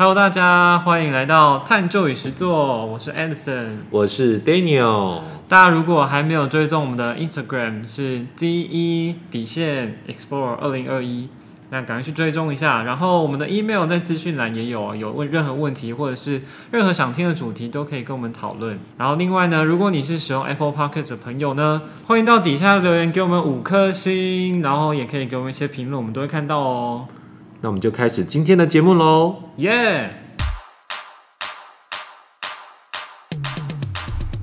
Hello，大家欢迎来到探究与实作，我是 Anderson，。我是 Daniel，大家如果还没有追踪我们的 Instagram 是 D E 底线 Explore 二零二一，那赶快去追踪一下。然后我们的 email 在资讯栏也有，有问任何问题或者是任何想听的主题都可以跟我们讨论。然后另外呢，如果你是使用 Apple Podcast 的朋友呢，欢迎到底下留言给我们五颗星，然后也可以给我们一些评论，我们都会看到哦。那我们就开始今天的节目喽。耶、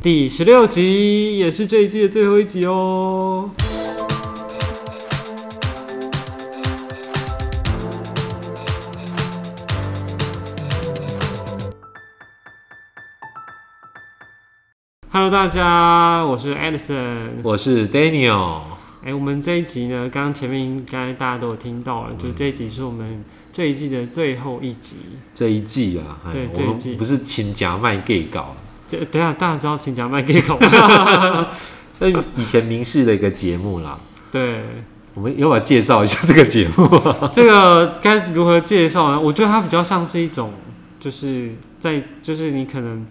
第十六集也是这一季的最后一集哦。Hello，大家，我是 Edison。我是 Daniel，哎、我们这一集呢，刚刚前面应该大家都有听到了，就这一集是我们这一季的最后一集。这一季啊，哎对这一季不是请假卖 gay 稿，这等下大家知道请假卖给口吗？那以前明视的一个节目啦。对，我们要不要介绍一下这个节目啊？这个该如何介绍呢？我觉得它比较像是一种，就是在就是你可能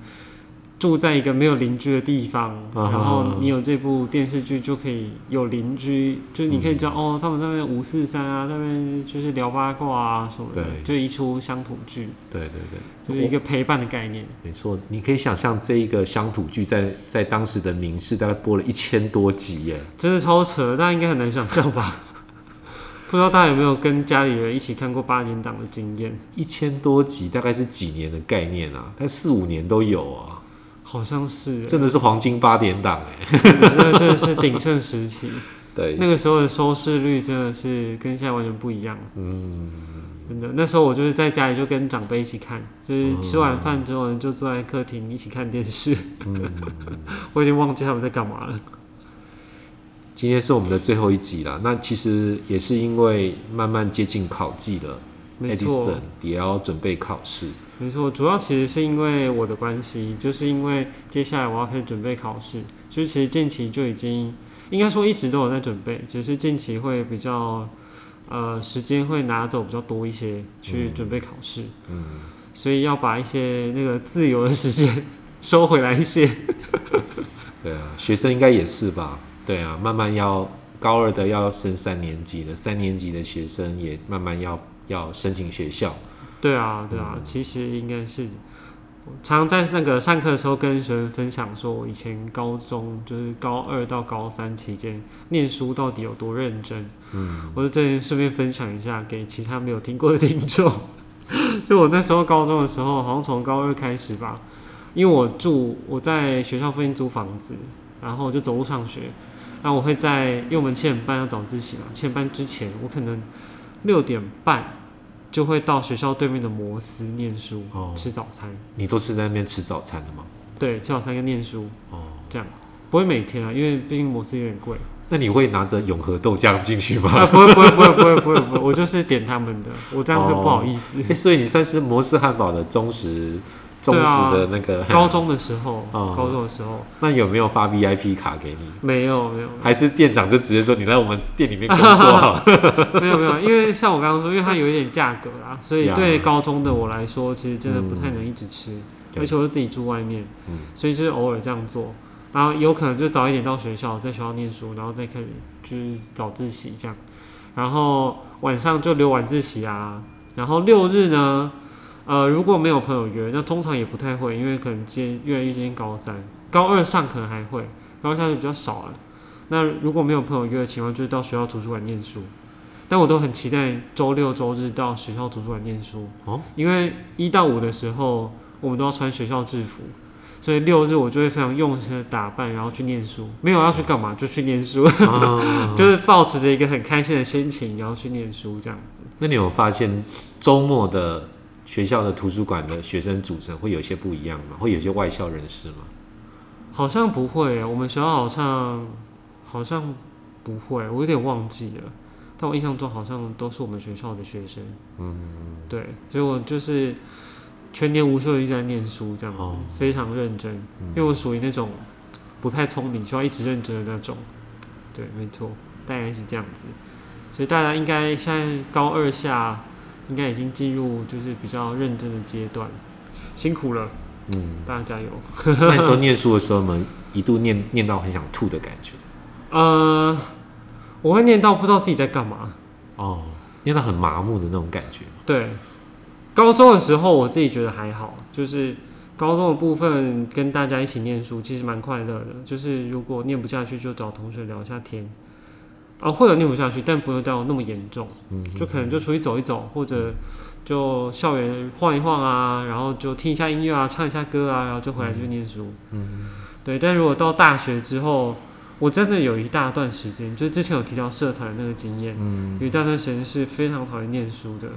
住在一个没有邻居的地方，啊然后你有这部电视剧就可以有邻居，就是你可以知道、嗯哦，他们在那边五四三啊，在那边就是聊八卦啊什么的，就一出乡土剧，对对对，就是一个陪伴的概念。没错，你可以想象这一个乡土剧在在当时的明视大概播了一千多集耶。真的超扯，大家应该很难想象吧？不知道大家有没有跟家里人一起看过八年档的经验？一千多集大概是几年的概念啊？大概四五年都有啊，好像是，真的是黄金八点档哎。那个真的是鼎盛时期，对，那个时候的收视率真的是跟现在完全不一样。嗯，真的，那时候我就是在家里就跟长辈一起看，就是吃完饭之后呢，就坐在客厅一起看电视。嗯 我已经忘记他们在干嘛了。今天是我们的最后一集啦。那其实也是因为慢慢接近考季了，Edison，也要准备考试。没错，主要其实是因为我的关系，就是因为接下来我要开始准备考试，所以其实近期就已经应该说一直都有在准备，只是近期会比较呃时间会拿走比较多一些去准备考试，嗯，所以要把一些那个自由的时间 收回来一些。对啊，学生应该也是吧？对啊，慢慢要高二的要升三年级了，三年级的学生也慢慢要要申请学校。对啊，对啊，其实应该是。我常常在那个上课的时候跟学生分享，说我以前高中就是高二到高三期间念书到底有多认真。嗯，我就这里顺便分享一下给其他没有听过的听众。就我那时候高中的时候，好像从高二开始吧，因为我住我在学校附近租房子，然后我就走路上学。然后我会在，因为我们七点半要早自习嘛，七点半之前，我可能六点半就会到学校对面的摩斯念书、哦吃早餐。你都是在那边吃早餐的吗？对，吃早餐跟念书哦，这样，不会每天啊，因为毕竟摩斯有点贵。那你会拿着永和豆浆进去吗？啊，不会不会不会不会不会不会，我就是点他们的，我这样会不好意思。哎、所以你算是摩斯汉堡的忠实忠实的那个。高中的时候，哦高中的时候那有没有发 VIP 卡给你？没有没有还是店长就直接说你来我们店里面工作好了？没有没有，因为像我刚刚说，因为它有一点价格啦，所以呀对高中的我来说，其实真的不太能一直吃，对而且我是自己住外面，嗯所以就是偶尔这样做。然后有可能就早一点到学校，在学校念书，然后再开始就是早自习这样。然后晚上就留晚自习啊。然后六日呢，呃，如果没有朋友约，那通常也不太会，因为可能接越来越接近高三，高二上可能还会，高二下就比较少了。那如果没有朋友约的情况，就是到学校图书馆念书。但我都很期待周六周日到学校图书馆念书，哦，因为一到五的时候我们都要穿学校制服，所以六日我就会非常用心的打扮，然后去念书。没有要去干嘛，就去念书，啊 就是保持着一个很开心的心情，然后去念书这样子。那你有发现周末的学校的图书馆的学生组成会有些不一样吗？会有些外校人士吗？好像不会，我们学校好像好像不会，我有点忘记了。但我印象中好像都是我们学校的学生，嗯，对，所以我就是全年无休一直在念书，这样子，哦非常认真。嗯因为我属于那种不太聪明，需要一直认真的那种。对，没错，大概是这样子。所以大家应该现在高二下应该已经进入就是比较认真的阶段，辛苦了，嗯，大家加油。那时候念书的时候，我们一度念念到很想吐的感觉。呃，我会念到不知道自己在干嘛。哦，念到很麻木的那种感觉。对，高中的时候我自己觉得还好，就是高中的部分跟大家一起念书，其实蛮快乐的。就是如果念不下去，就找同学聊一下天。啊，会有念不下去，但不用到那么严重，嗯，就可能就出去走一走，或者就校园晃一晃啊，然后就听一下音乐啊，唱一下歌啊，然后就回来就念书。嗯，对，但如果到大学之后，我真的有一大段时间，就之前有提到社团那个经验，嗯，有一大段时间是非常讨厌念书的。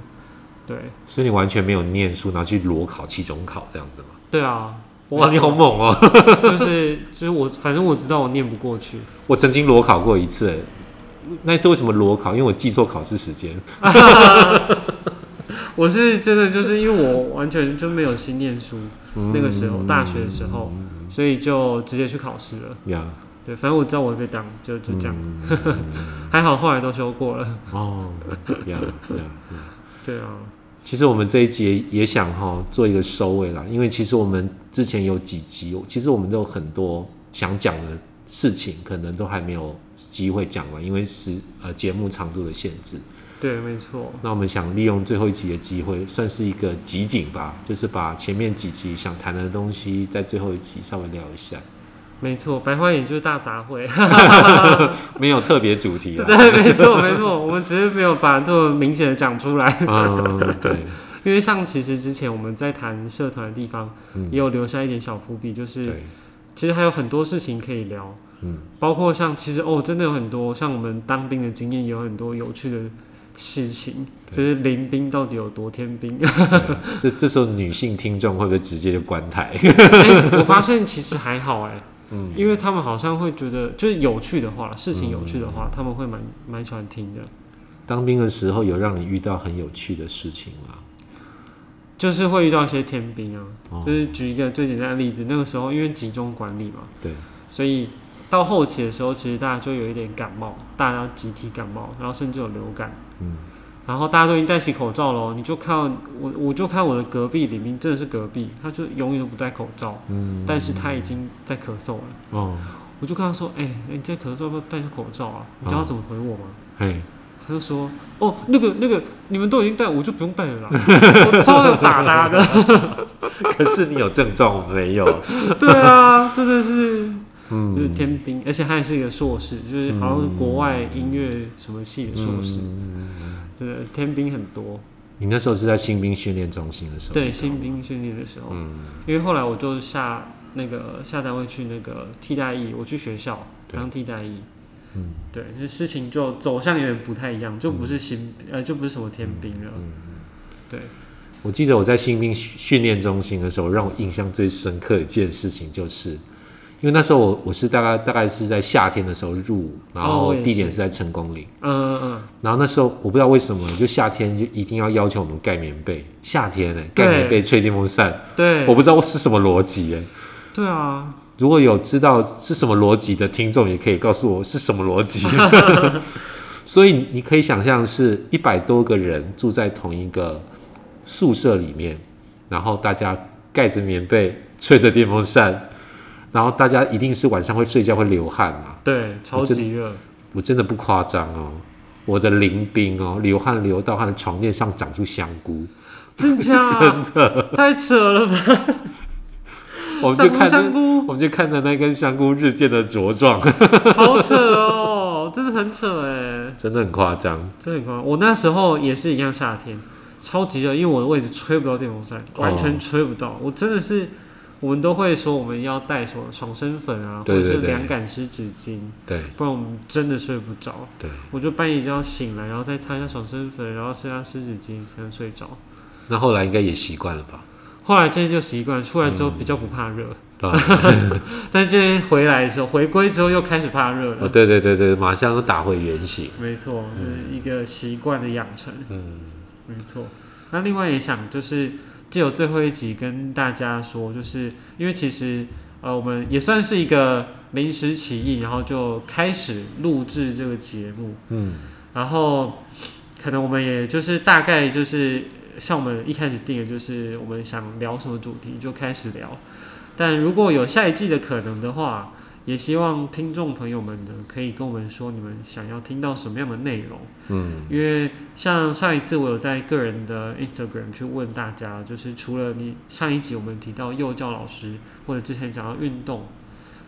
对，所以你完全没有念书，然后去裸考、期中考这样子吗？对啊，哇，你好猛哦！就是就是我，反正我知道我念不过去。我曾经裸考过一次，那一次为什么裸考？因为我记错考试时间。我是真的就是因为我完全就没有心念书，嗯那个时候大学的时候，所以就直接去考试了。呀，对，反正我知道我会被当，就就这样。嗯 还好后来都修过了。哦，呀呀呀！对啊，其实我们这一集也也想哈做一个收尾啦，因为其实我们之前有几集，其实我们都有很多想讲的事情，可能都还没有机会讲完，因为时呃节目长度的限制。对，没错。那我们想利用最后一集的机会，算是一个集锦吧，就是把前面几集想谈的东西，在最后一集稍微聊一下，没错，白花眼就是大杂烩。没有特别主题啦。对，没错，没错，我们只是没有把这么明显的讲出来。嗯，对，因为像其实之前我们在谈社团的地方，嗯也有留下一点小伏笔，就是对，其实还有很多事情可以聊，嗯，包括像其实哦，真的有很多像我们当兵的经验，也有很多有趣的事情，就是临兵到底有多天兵。这这时候女性听众会不会直接就关台？哎我发现其实还好哎，嗯因为他们好像会觉得就是有趣的话，事情有趣的话，他们会蛮蛮喜欢听的。当兵的时候有让你遇到很有趣的事情吗？就是会遇到一些天兵啊，哦。就是举一个最简单的例子，那个时候因为集中管理嘛，对，所以到后期的时候，其实大家就有一点感冒，大家集体感冒，然后甚至有流感，嗯，然后大家都已经戴起口罩了，你就看到我，我就看我的隔壁李明真的是隔壁，他就永远都不戴口罩，嗯，但是他已经在咳嗽了，哦，我就跟他说，哎、你在咳嗽，要不要戴上口罩啊？你知道他怎么回我吗？嘿，他就说：“哦，那个那个，你们都已经戴，我就不用戴了啦。”我超有打他的。可是你有症状，我没有，对啊，真的是嗯就是嗯，天兵，而且他还是一个硕士，就是好像是国外音乐什么系的硕士，嗯真的天兵很多。你那时候是在新兵训练中心的时候，对，新兵训练的时候，嗯，因为后来我就下那个下单位去那个替代役，我去学校对当替代役。嗯，对，那事情就走向有点不太一样，就不是新呃，就不是什么天兵了。嗯对，我记得我在新兵训训练中心的时候，让我印象最深刻的一件事情，就是因为那时候我我是大概大概是在夏天的时候入伍，然后地点是在成功岭，嗯嗯嗯，然后那时候我不知道为什么，就夏天就一定要要求我们盖棉被，夏天呢、盖棉被吹电风扇，对，我不知道是什么逻辑哎。对啊，如果有知道是什么逻辑的听众，也可以告诉我是什么逻辑。所以你可以想象，是一百多个人住在同一个宿舍里面，然后大家盖着棉被，吹着电风扇，然后大家一定是晚上会睡觉会流汗嘛。对，超级热，我真的不夸张哦，我的邻兵哦，流汗流到他的床垫上长出香菇，真假？真的，太扯了吧！我们就看着香菇，我们就看着那根香菇日渐的茁壮，好扯哦，真的很扯哎，真的很夸张。真的很夸张。我那时候也是一样，夏天超级热，因为我的位置吹不到电风扇，哦完全吹不到。我真的是，我们都会说我们要带什么爽身粉啊，或者是凉感湿纸巾，对不然我们真的睡不着。对，我就半夜就要醒来，然后再擦一下爽身粉，然后擦下湿纸巾才能睡着。那后来应该也习惯了吧？后来这些就习惯，出来之后比较不怕热，对吧？但这些回来的时候，回归之后又开始怕热哦，了。对对对对，马上都打回原形。没错，就是一个习惯的养成。嗯，没错。那另外也想就是借由最后一集跟大家说，就是因为其实呃我们也算是一个临时起意，然后就开始录制这个节目。嗯，然后可能我们也就是大概就是像我们一开始定的，就是我们想聊什么主题就开始聊。但如果有下一季的可能的话，也希望听众朋友们呢可以跟我们说你们想要听到什么样的内容。嗯因为像上一次我有在个人的 Instagram 去问大家，就是除了你上一集我们提到幼教老师，或者之前讲到运动，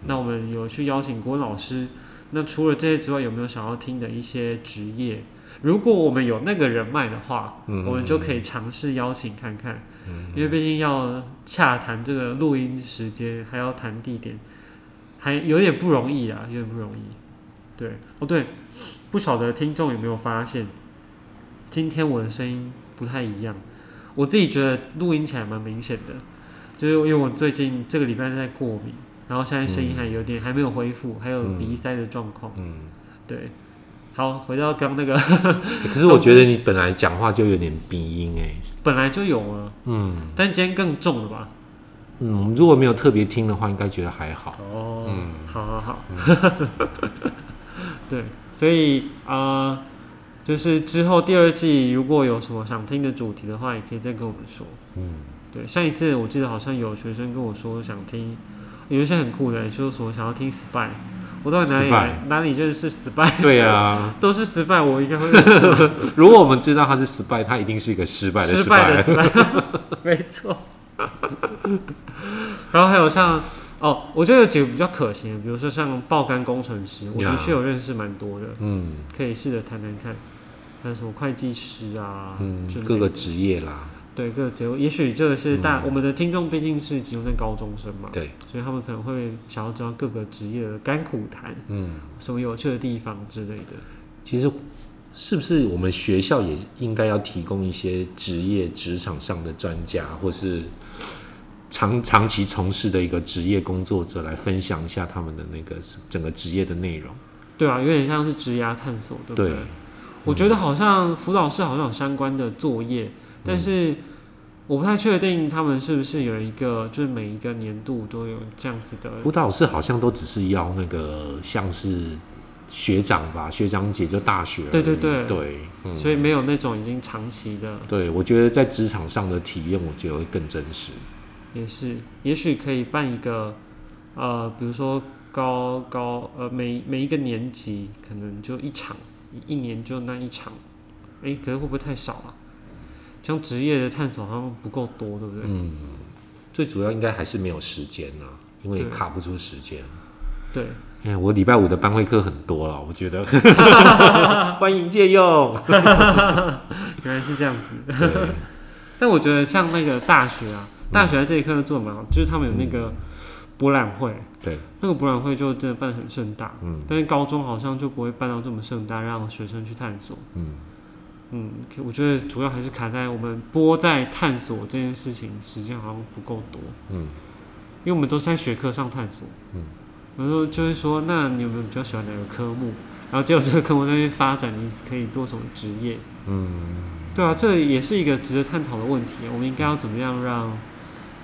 那我们有去邀请国文老师。那除了这些之外，有没有想要听的一些职业？如果我们有那个人脉的话，嗯我们就可以尝试邀请看看。嗯因为毕竟要洽谈这个录音时间，还要谈地点，还有点不容易啊，有点不容易。对，哦对，不晓得听众有没有发现，今天我的声音不太一样，我自己觉得录音起来蛮明显的，就是因为我最近这个礼拜在过敏，然后现在声音还有点还没有恢复，还有鼻塞的状况。嗯。对，好，回到刚那个 可是我觉得你本来讲话就有点鼻音哎。本来就有啊，嗯但今天更重了吧？嗯，如果没有特别听的话，应该觉得还好。哦，嗯好好好，对，所以呃，就是之后第二季如果有什么想听的主题的话，也可以再跟我们说。嗯，对，上一次我记得好像有学生跟我说想听，有一些很酷的，说什么想要听 Spy，我到底哪里哪里认识 Spy？对啊，都是 Spy，我应该会认 识如果我们知道他是失败，他一定是一个失败的失失败的败。Spy，没错。然后还有像哦，我觉得有几个比较可行的，比如说像爆肝工程师，我的呀确有认识蛮多的。嗯可以试着谈谈看，还有什么会计师啊，嗯各个职业啦，对各个职业，也许这个是大、嗯我们的听众毕竟是集中在高中生嘛，对，所以他们可能会想要知道各个职业的甘苦谈，嗯，什么有趣的地方之类的。其实是不是我们学校也应该要提供一些职业职场上的专家，或是长长期从事的一个职业工作者来分享一下他们的那个整个职业的内容？对啊，有点像是职涯探索，对不对？对，我觉得好像辅导室好像有相关的作业，但是我不太确定他们是不是有一个，就是每一个年度都有这样子的。辅导室好像都只是要那个像是学长吧，学长姐就大学，对对对对，嗯，所以没有那种已经长期的，对我觉得在职场上的体验，我觉得会更真实。也是，也许可以办一个，呃，比如说高高呃每每一个年级可能就一场，一一年就那一场，哎，可是会不会太少啊？像职业的探索好像不够多，对不对？嗯，最主要应该还是没有时间啊，因为卡不出时间。对，哎，我礼拜五的班会课很多了，我觉得 欢迎借用。原来是这样子。对，但我觉得像那个大学啊，大学这一课做的蛮好，就是他们有那个博览会，对，那个博览会就真的办得很盛大。嗯但是高中好像就不会办到这么盛大，让学生去探索。嗯，嗯，我觉得主要还是卡在我们播在探索这件事情时间好像不够多，嗯，因为我们都是在学科上探索。嗯，有时候就会说，那你有没有比较喜欢哪个科目？然后结果这个科目在那边发展，你可以做什么职业？嗯，对啊，这也是一个值得探讨的问题。我们应该要怎么样让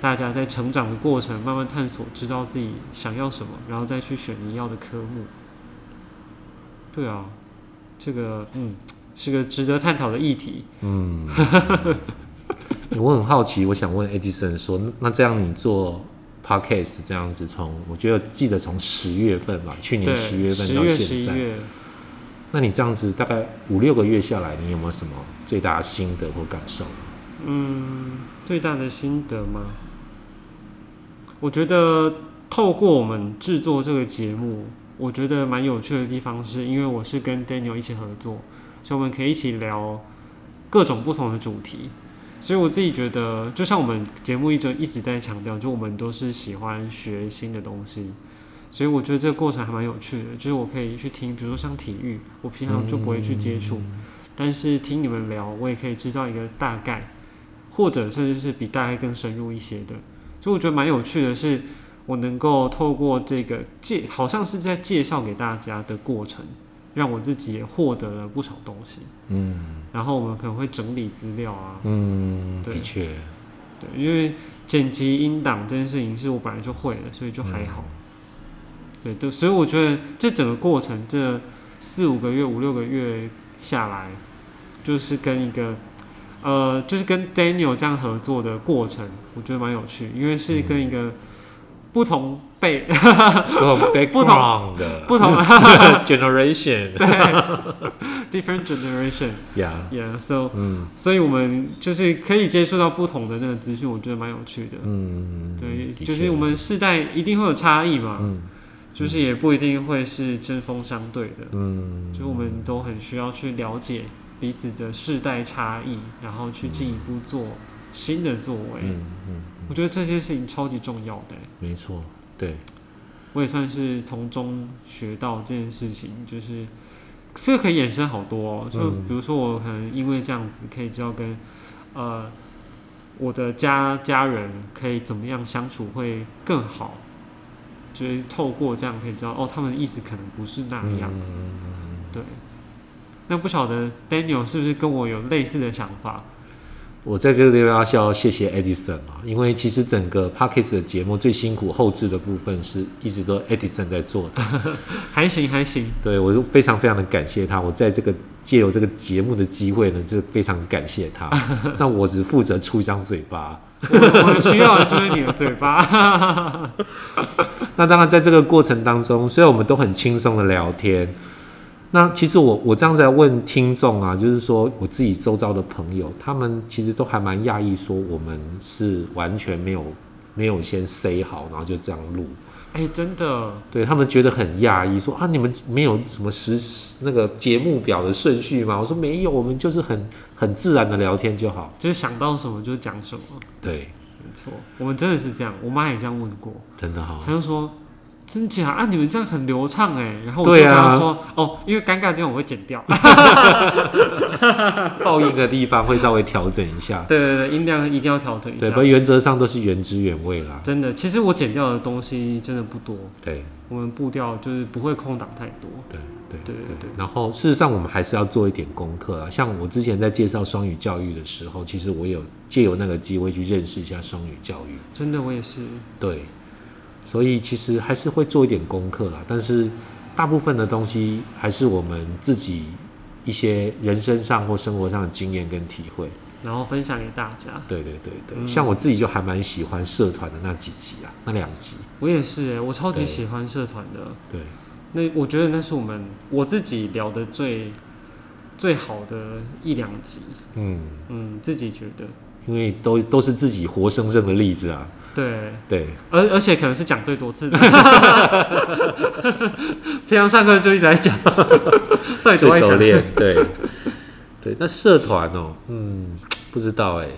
大家在成长的过程慢慢探索，知道自己想要什么，然后再去选你要的科目？对啊，这个嗯是个值得探讨的议题。嗯，我很好奇，我想问 Edison 说，那这样你做 podcast 这样子从，我觉得记得从十月份吧，去年，十月份到现在，那你这样子大概五六个月下来，你有没有什么最大的心得或感受？嗯，最大的心得吗？我觉得透过我们制作这个节目，我觉得蛮有趣的地方是，因为我是跟 Daniel 一起合作，所以我们可以一起聊各种不同的主题。所以我自己觉得，就像我们节目一直一直在强调，就我们都是喜欢学新的东西，所以我觉得这个过程还蛮有趣的。就是我可以去听，比如说像体育，我平常就不会去接触，但是听你们聊，我也可以知道一个大概，或者甚至是比大概更深入一些的。所以我觉得蛮有趣的是，我能够透过这个介，好像是在介绍给大家的过程，让我自己也获得了不少东西。嗯。然后我们可能会整理资料啊，嗯，的确，对，因为剪辑音档这件事情是我本来就会的，所以就还好。对，对，所以我觉得这整个过程，这四五个月、五六个月下来，就是跟一个呃，就是跟 Daniel 这样合作的过程，我觉得蛮有趣，因为是跟一个不同辈不同 background 的不同 generation，对 different generation。yeah，Yeah, so 嗯所以我们就是可以接触到不同的那个资讯，我觉得蛮有趣的。嗯，对，就是我们世代一定会有差异嘛，嗯就是也不一定会是针锋相对的，嗯，就我们都很需要去了解彼此的世代差异，然后去进一步做新的作为。嗯嗯，我觉得这些事情超级重要的欸，没错，对，我也算是从中学到这件事情，就是这个可以衍生好多、哦，就嗯。比如说我可能因为这样子可以知道跟呃我的家家人可以怎么样相处会更好，就是透过这样可以知道哦，他们的意思可能不是那样，嗯。对。那不晓得 Daniel 是不是跟我有类似的想法？我在这个地方是要谢谢 Edison 啊，因为其实整个 p o c k e t 的节目最辛苦后置的部分是一直都 Edison 在做的，还行还行，对我就非常非常的感谢他。我在这个借由这个节目的机会呢，就非常感谢他。那我只负责出一张嘴巴。我我需要的就是你的嘴巴。那当然，在这个过程当中，虽然我们都很轻松的聊天，那其实我我这样在问听众啊，就是说我自己周遭的朋友，他们其实都还蛮讶异，说我们是完全没有没有先 say 好，然后就这样录。哎、真的，对他们觉得很讶异，说啊，你们没有什么时那个节目表的顺序吗？我说没有，我们就是很很自然的聊天就好。就是想到什么就讲什么。对，没错，我们真的是这样，我妈也这样问过，真的好她。就说。真假啊？你们这样很流畅哎，然后我就跟对啊她说，哦，因为尴尬的地方我会剪掉。报应的地方会稍微调整一下，对对对，音量一定要调整一下对，不。过原则上都是原汁原味啦。真的，其实我剪掉的东西真的不多，对我们步调就是不会空档太多。对对对对对然后事实上，我们还是要做一点功课啊。像我之前在介绍双语教育的时候，其实我有借由那个机会去认识一下双语教育。真的，我也是。对，所以其实还是会做一点功课啦。但是大部分的东西还是我们自己一些人生上或生活上的经验跟体会。然后分享给大家。对对对对，嗯像我自己就还蛮喜欢社团的那几集啊，那两集。我也是哎，我超级对喜欢社团的。对，那我觉得那是我们我自己聊的最最好的一两集。嗯，嗯，自己觉得。因为都都是自己活生生的例子啊。对，对，而而且可能是讲最多次的，平常上课就一直在讲，到底最多爱讲？熟练。对，对。那社团哦，嗯，不知道哎。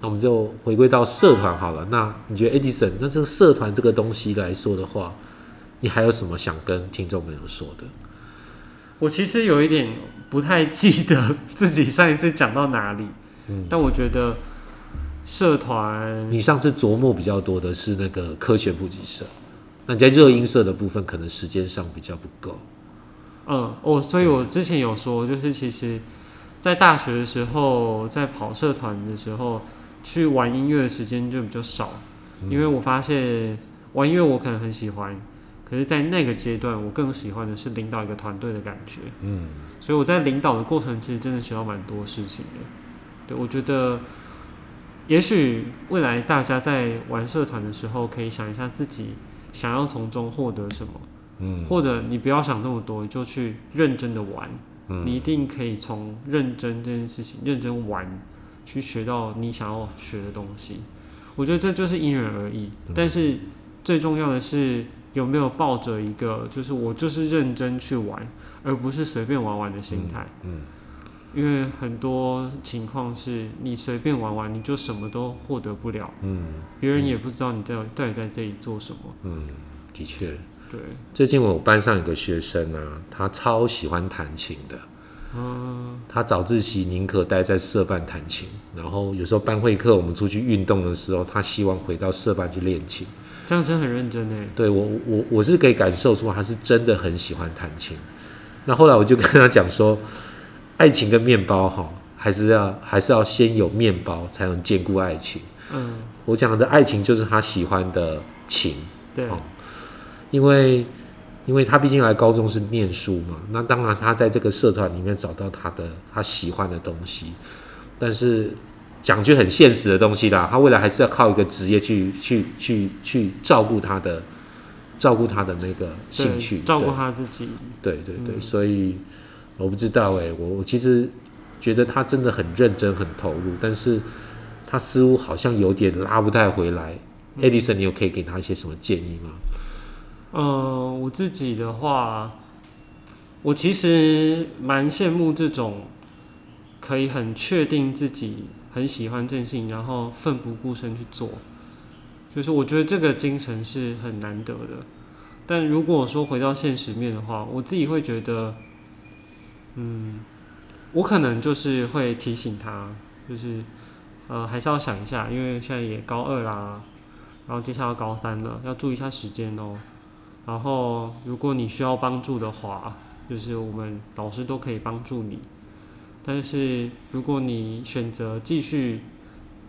那我们就回归到社团好了。那你觉得 Edison，那这个社团这个东西来说的话，你还有什么想跟听众朋友说的？我其实有一点不太记得自己上一次讲到哪里，嗯但我觉得社团你上次琢磨比较多的是那个科学普及社，那你在热音社的部分可能时间上比较不够。嗯，哦，所以我之前有说，就是其实，在大学的时候，在跑社团的时候，去玩音乐的时间就比较少，因为我发现玩音乐我可能很喜欢，可是，在那个阶段，我更喜欢的是领导一个团队的感觉。嗯，所以我在领导的过程，其实真的学到蛮多事情的。对，我觉得，也许未来大家在玩社团的时候，可以想一下自己想要从中获得什么。嗯或者你不要想这么多，你就去认真的玩，嗯你一定可以从认真这件事情、认真玩，去学到你想要学的东西。我觉得这就是因人而异，嗯但是最重要的是有没有抱着一个就是我就是认真去玩，而不是随便玩玩的心态。嗯因为很多情况是你随便玩玩，你就什么都获得不了，嗯别人也不知道你在到底在这里做什么。嗯，的确。对，最近我班上有个学生啊，他超喜欢弹琴的。嗯，他早自习宁可待在社办弹琴，然后有时候班会课我们出去运动的时候，他希望回到社办去练琴。这样真的很认真呢。对我我我是可以感受出他是真的很喜欢弹琴。那后来我就跟他讲说，爱情跟面包哈，还是要还是要先有面包才能兼顾爱情。嗯，我讲的爱情就是他喜欢的情，对，哦。因为因为他毕竟来高中是念书嘛，那当然他在这个社团里面找到他的他喜欢的东西，但是讲句很现实的东西啦，他未来还是要靠一个职业去去去去照顾他的照顾他的那个兴趣，照顾他自己。对对对，嗯。所以我不知道哎、我我其实觉得他真的很认真很投入，但是他似乎好像有点拉不太回来。嗯 Edison，你有可以给他一些什么建议吗？呃，我自己的话，我其实蛮羡慕这种可以很确定自己很喜欢这件事情，然后奋不顾身去做。就是我觉得这个精神是很难得的。但如果说回到现实面的话，我自己会觉得，嗯，我可能就是会提醒他，就是呃，还是要想一下，因为现在也高二啦，然后接下来高三了，要注意一下时间哦。然后，如果你需要帮助的话，就是我们老师都可以帮助你。但是，如果你选择继续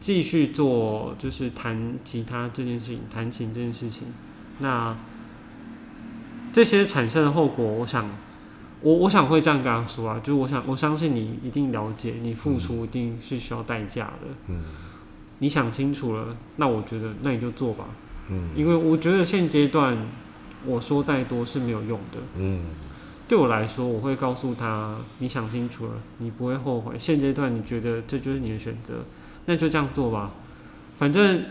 继续做，就是弹吉他这件事情，弹琴这件事情，那这些产生的后果，我想，我我想会这样跟他说啊，就是我想我相信你一定了解，你付出一定是需要代价的。嗯你想清楚了，那我觉得那你就做吧。嗯因为我觉得现阶段我说再多是没有用的。嗯对我来说，我会告诉他，你想清楚了，你不会后悔。现阶段你觉得这就是你的选择，那就这样做吧。反正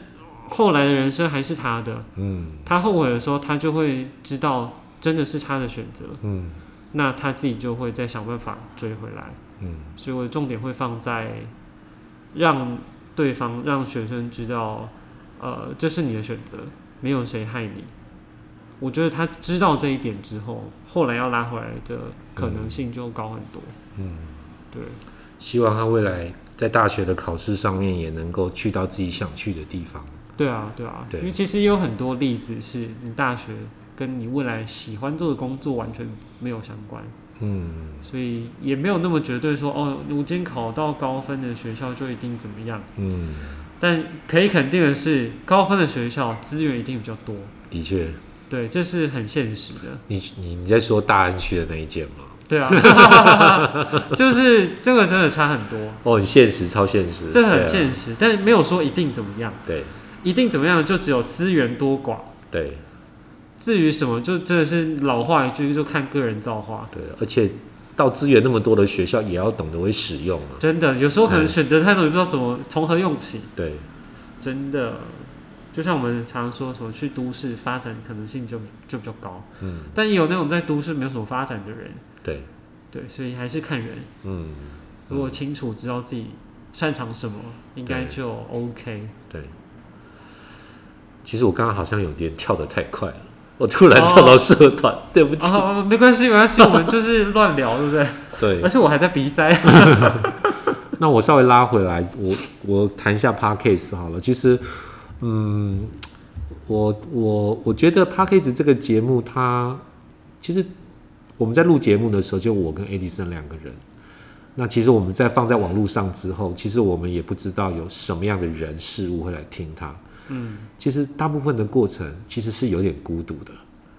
后来的人生还是他的，嗯他后悔的时候，他就会知道真的是他的选择，嗯那他自己就会再想办法追回来。嗯所以我的重点会放在让对方、让学生知道，呃，这是你的选择，没有谁害你。我觉得他知道这一点之后，后来要拉回来的可能性就高很多。嗯，对，希望他未来在大学的考试上面也能够去到自己想去的地方。对啊，对啊，对因为其实也有很多例子是你大学跟你未来喜欢做的工作完全没有相关，嗯。所以也没有那么绝对说哦，我今天考到高分的学校就一定怎么样。嗯，但可以肯定的是，高分的学校资源一定比较多，的确，对，这是很现实的。你你你在说大安区的那一件吗？对啊，就是这个真的差很多，哦，很现实，超现实，这很现实，但没有说一定怎么样，对。一定怎么样就只有资源多寡。对至于什么，就真的是老话一句，就看个人造化。对，而且到资源那么多的学校，也要懂得会使用啊。真的，有时候可能嗯选择太多，也不知道怎么从何用起。对，真的，就像我们常说什么去都市发展可能性就就比较高，嗯，但也有那种在都市没有什么发展的人，对，对，所以还是看人。嗯，如果清楚知道自己擅长什么，应该就 OK。对。其实我刚刚好像有点跳得太快了，我突然跳到社团，对不起。啊，没关系，没关系，我们就是乱聊，对不对？对而，且我还在鼻塞。那我稍微拉回来，我我谈一下 Parkcase 好了。其实，嗯，我我我觉得 Parkcase 这个节目它，其实我们在录节目的时候，就我跟 Edison 两个人。那其实我们在放在网络上之后，其实我们也不知道有什么样的人事物会来听它。嗯，其实大部分的过程其实是有点孤独的，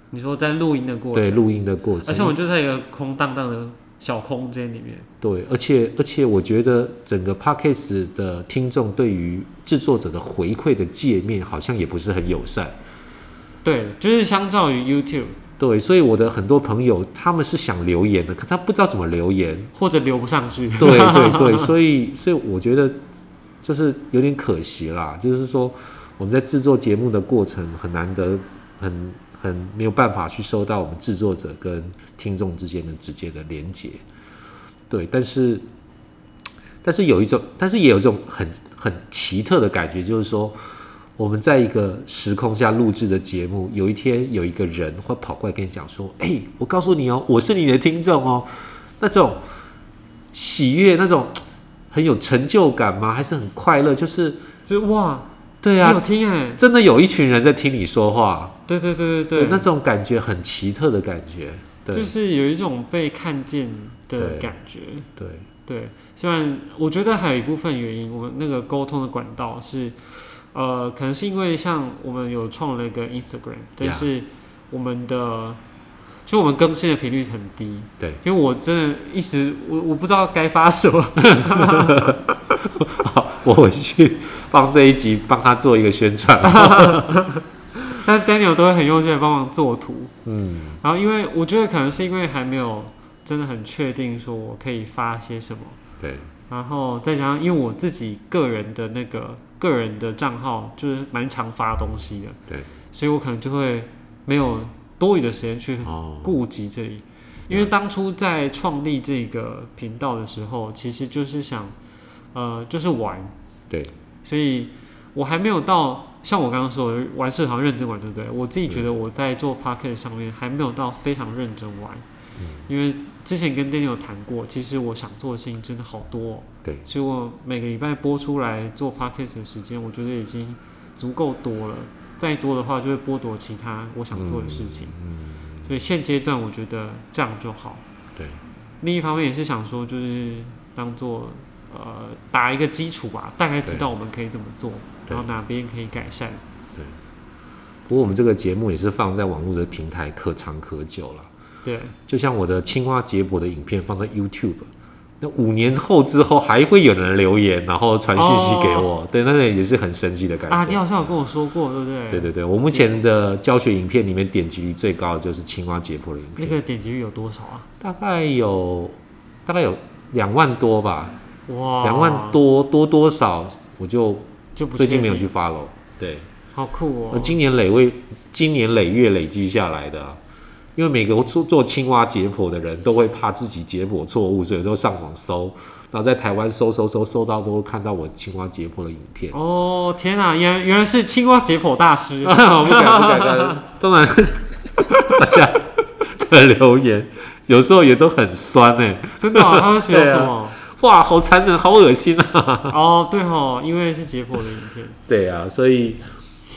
你说在录音的过程，对录音的过程。而且我们就在一个空荡荡的小空间里面。对，而且而且我觉得整个 podcast 的听众对于制作者的回馈的界面好像也不是很友善。对，就是相较于 YouTube 对，所以我的很多朋友他们是想留言的，可他不知道怎么留言。或者留不上去。对对对，所以所以我觉得就是有点可惜啦，就是说我们在制作节目的过程很难得，很很没有办法去收到我们制作者跟听众之间的直接的连接。对，但是但是有一种，但是也有一种很很奇特的感觉，就是说我们在一个时空下录制的节目，有一天有一个人会跑过来跟你讲说：“哎、我告诉你哦，我是你的听众哦。”那种喜悦，那种很有成就感吗？还是很快乐？就是就是哇，对你有啊，听哎？真的有一群人在听你说话，对对对对对，那种感觉很奇特的感觉。对就是有一种被看见的感觉。对，对，虽然我觉得还有一部分原因，我们那个沟通的管道是，呃，可能是因为像我们有创了一个 Instagram，但是我们的就我们更新的频率很低，对，因为我真的一时我我不知道该发什么，好，我回去帮这一集帮他做一个宣传。但 Daniel 都会很用心的帮忙做图，嗯，然后因为我觉得可能是因为还没有真的很确定说我可以发些什么，对，然后再加上因为我自己个人的那个个人的账号就是蛮常发东西的，对，所以我可能就会没有多余的时间去哦，顾及这里。因为当初在创立这个频道的时候，其实就是想，呃，就是玩，对，所以我还没有到像我刚刚说的玩社团认真玩，对不对？我自己觉得我在做 p o c k e t 上面还没有到非常认真玩，嗯。因为之前跟 Daniel 有谈过，其实我想做的事情真的好多、哦，对，所以我每个礼拜播出来做 p o c k e t 的时间，我觉得已经足够多了。再多的话，就会剥夺其他我想做的事情。嗯，所以现阶段我觉得这样就好。对，另一方面也是想说，就是当做呃打一个基础吧，大概知道我们可以怎么做，然后哪边可以改善。不过我们这个节目也是放在网络的平台可长可久了。对，就像我的青蛙结果的影片放在 YouTube，那五年后之后还会有人留言，然后传讯息给我，对，那个也是很神奇的感觉。啊，你好像有跟我说过，对不对？对对对，我目前的教学影片里面点击率最高的就是青蛙解剖的影片那片，个点击率有多少啊？大概有大概有两万多吧，哇，两万多多多少，我就就不最近没有去 follow。对，好酷哦。今年累为今年累月累积下来的啊、因为每个做做青蛙解剖的人都会怕自己解剖错误，所以都上网搜，然后在台湾搜搜搜搜到都会看到我青蛙解剖的影片。哦天哪，原原来是青蛙解剖大师。我不敢不敢敢，当然大家的留言有时候也都很酸哎、真的、啊，他们写什么？哇，好残忍，好恶心啊！哦，对哦，因为是解剖的影片。对啊，所以，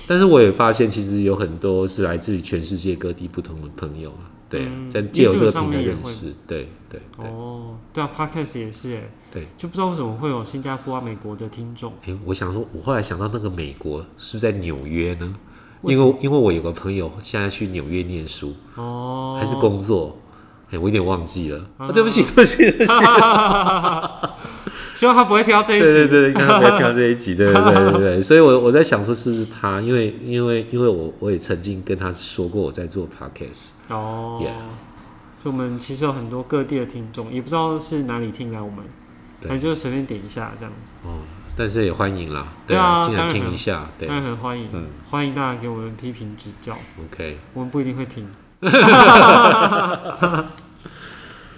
但是我也发现，其实有很多是来自于全世界各地不同的朋友啊。对啊，嗯在借由这个平台认识，对对对。哦，对啊，Podcast 也是哎，对，就不知道为什么会有新加坡啊、美国的听众。哎、我想说，我后来想到那个美国是不是在纽约呢？为因为因为我有个朋友现在去纽约念书，哦，还是工作，哎、我有点忘记了。啊啊，对不起，对不起，对不起。希望他不会听到这一集。对对对，应该不要听到这一集，对对对对对，所以我我在想说是不是他，因为因为因为我我也曾经跟他说过我在做 podcast，哦。Yeah 所以我们其实有很多各地的听众，也不知道是哪里听来我们，对。还就随便点一下这样子，哦，但是也欢迎啦，对啊进来听一下，对。当然很欢迎，嗯。欢迎大家给我们批评指教，，OK，我们不一定会听。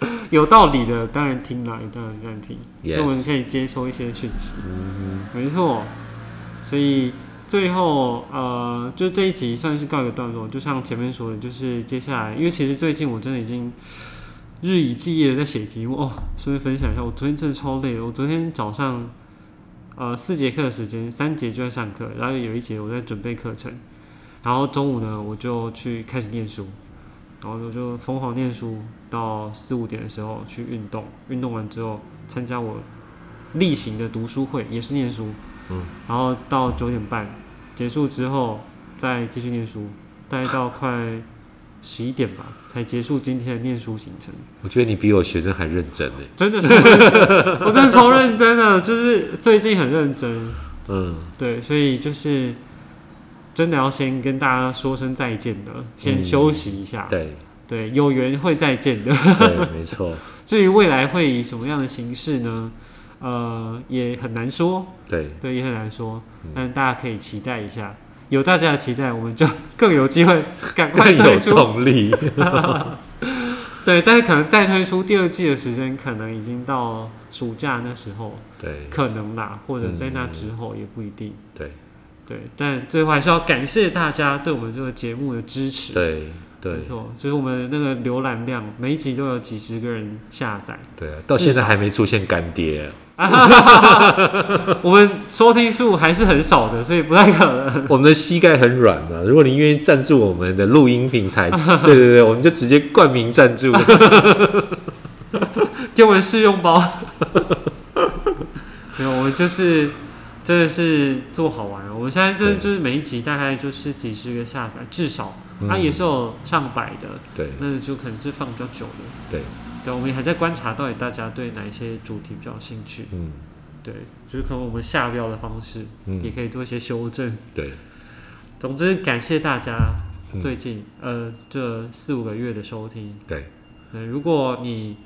有道理的当然听啦，有当然当然听，因为我们可以接收一些讯息。嗯没错，所以最后呃，就这一集算是告一个段落。就像前面说的，就是接下来，因为其实最近我真的已经日以继夜的在写题目哦。顺便分享一下，我昨天真的超累的。我昨天早上呃四节课的时间，三节就在上课，然后有一节我在准备课程，然后中午呢我就去开始念书，然后就就疯狂念书到四五点的时候去运动，运动完之后参加我例行的读书会，也是念书。嗯，然后到九点半结束之后再继续念书，大概到快十一点吧才结束今天的念书行程。我觉得你比我学生还认真呢。真的是认真，我真的超认真的，就是最近很认真。嗯，对，所以就是真的要先跟大家说声再见的，先休息一下。对对，有缘会再见的。对，没错，至于未来会以什么样的形式呢？呃，也很难说。对对，也很难说嗯，但大家可以期待一下。有大家的期待，我们就更有机会赶快 推出。动力。对，但是可能再推出第二季的时间，可能已经到暑假那时候，对可能啦，或者在那之后也不一定。对对，但最后还是要感谢大家对我们这个节目的支持。对对没错，就是我们那个浏览量，每一集都有几十个人下载，对啊，到现在还没出现干爹。我们收听数还是很少的，所以不太可能。我们的膝盖很软啊，如果你愿意赞助我们的录音平台，对对对，我们就直接冠名赞助。给我们试用包。没有，我们就是真的是做好玩了。我们现在就是就是每一集大概就是几十个下载，至少嗯它也是有上百的，对那就可能是放比较久的。对，对，我们也还在观察到底大家对哪一些主题比较有兴趣。嗯对，就是可能我们下标的方式也嗯，可以做一些修正。对，总之，感谢大家嗯最近、呃这四五个月的收听。对，呃，如果你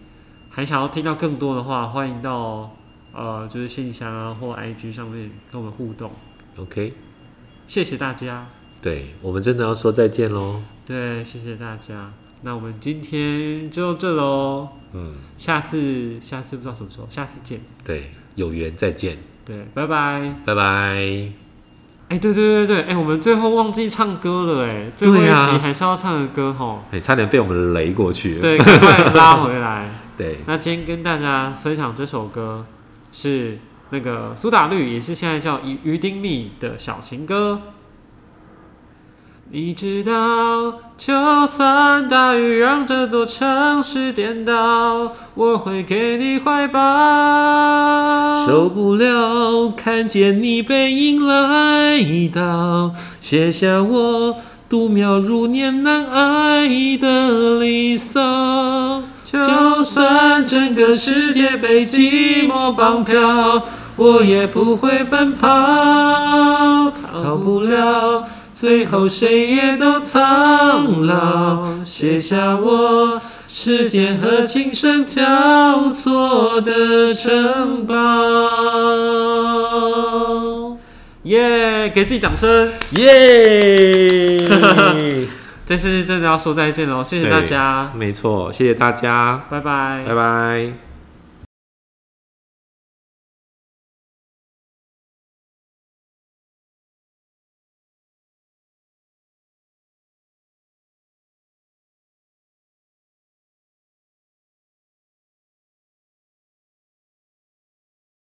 还想要听到更多的话，欢迎到呃就是信箱啊或 IG 上面跟我们互动。OK，谢谢大家，对我们真的要说再见喽。对，谢谢大家。那我们今天就到这喽，嗯，下次下次不知道什么时候，下次见。对，有缘再见，对，拜拜。拜拜。哎、对对对对，哎、我们最后忘记唱歌了，哎，最后一集还是要唱的歌吼。哎，差点被我们雷过去了。对，赶快拉回来。对，那今天跟大家分享这首歌是那个苏打绿，也是现在叫于于丁密的小情歌。你知道，就算大雨让这座城市颠倒，我会给你怀抱。受不了看见你背影来到，写下我度秒如年难挨的离骚。就算整个世界被寂寞绑票，我也不会奔跑，逃不了。最后谁也都苍老，写下我时间和琴声交错的城堡。耶、给自己掌声！耶！这次真的要说再见喽，谢谢大家，没错，谢谢大家，拜拜。拜拜。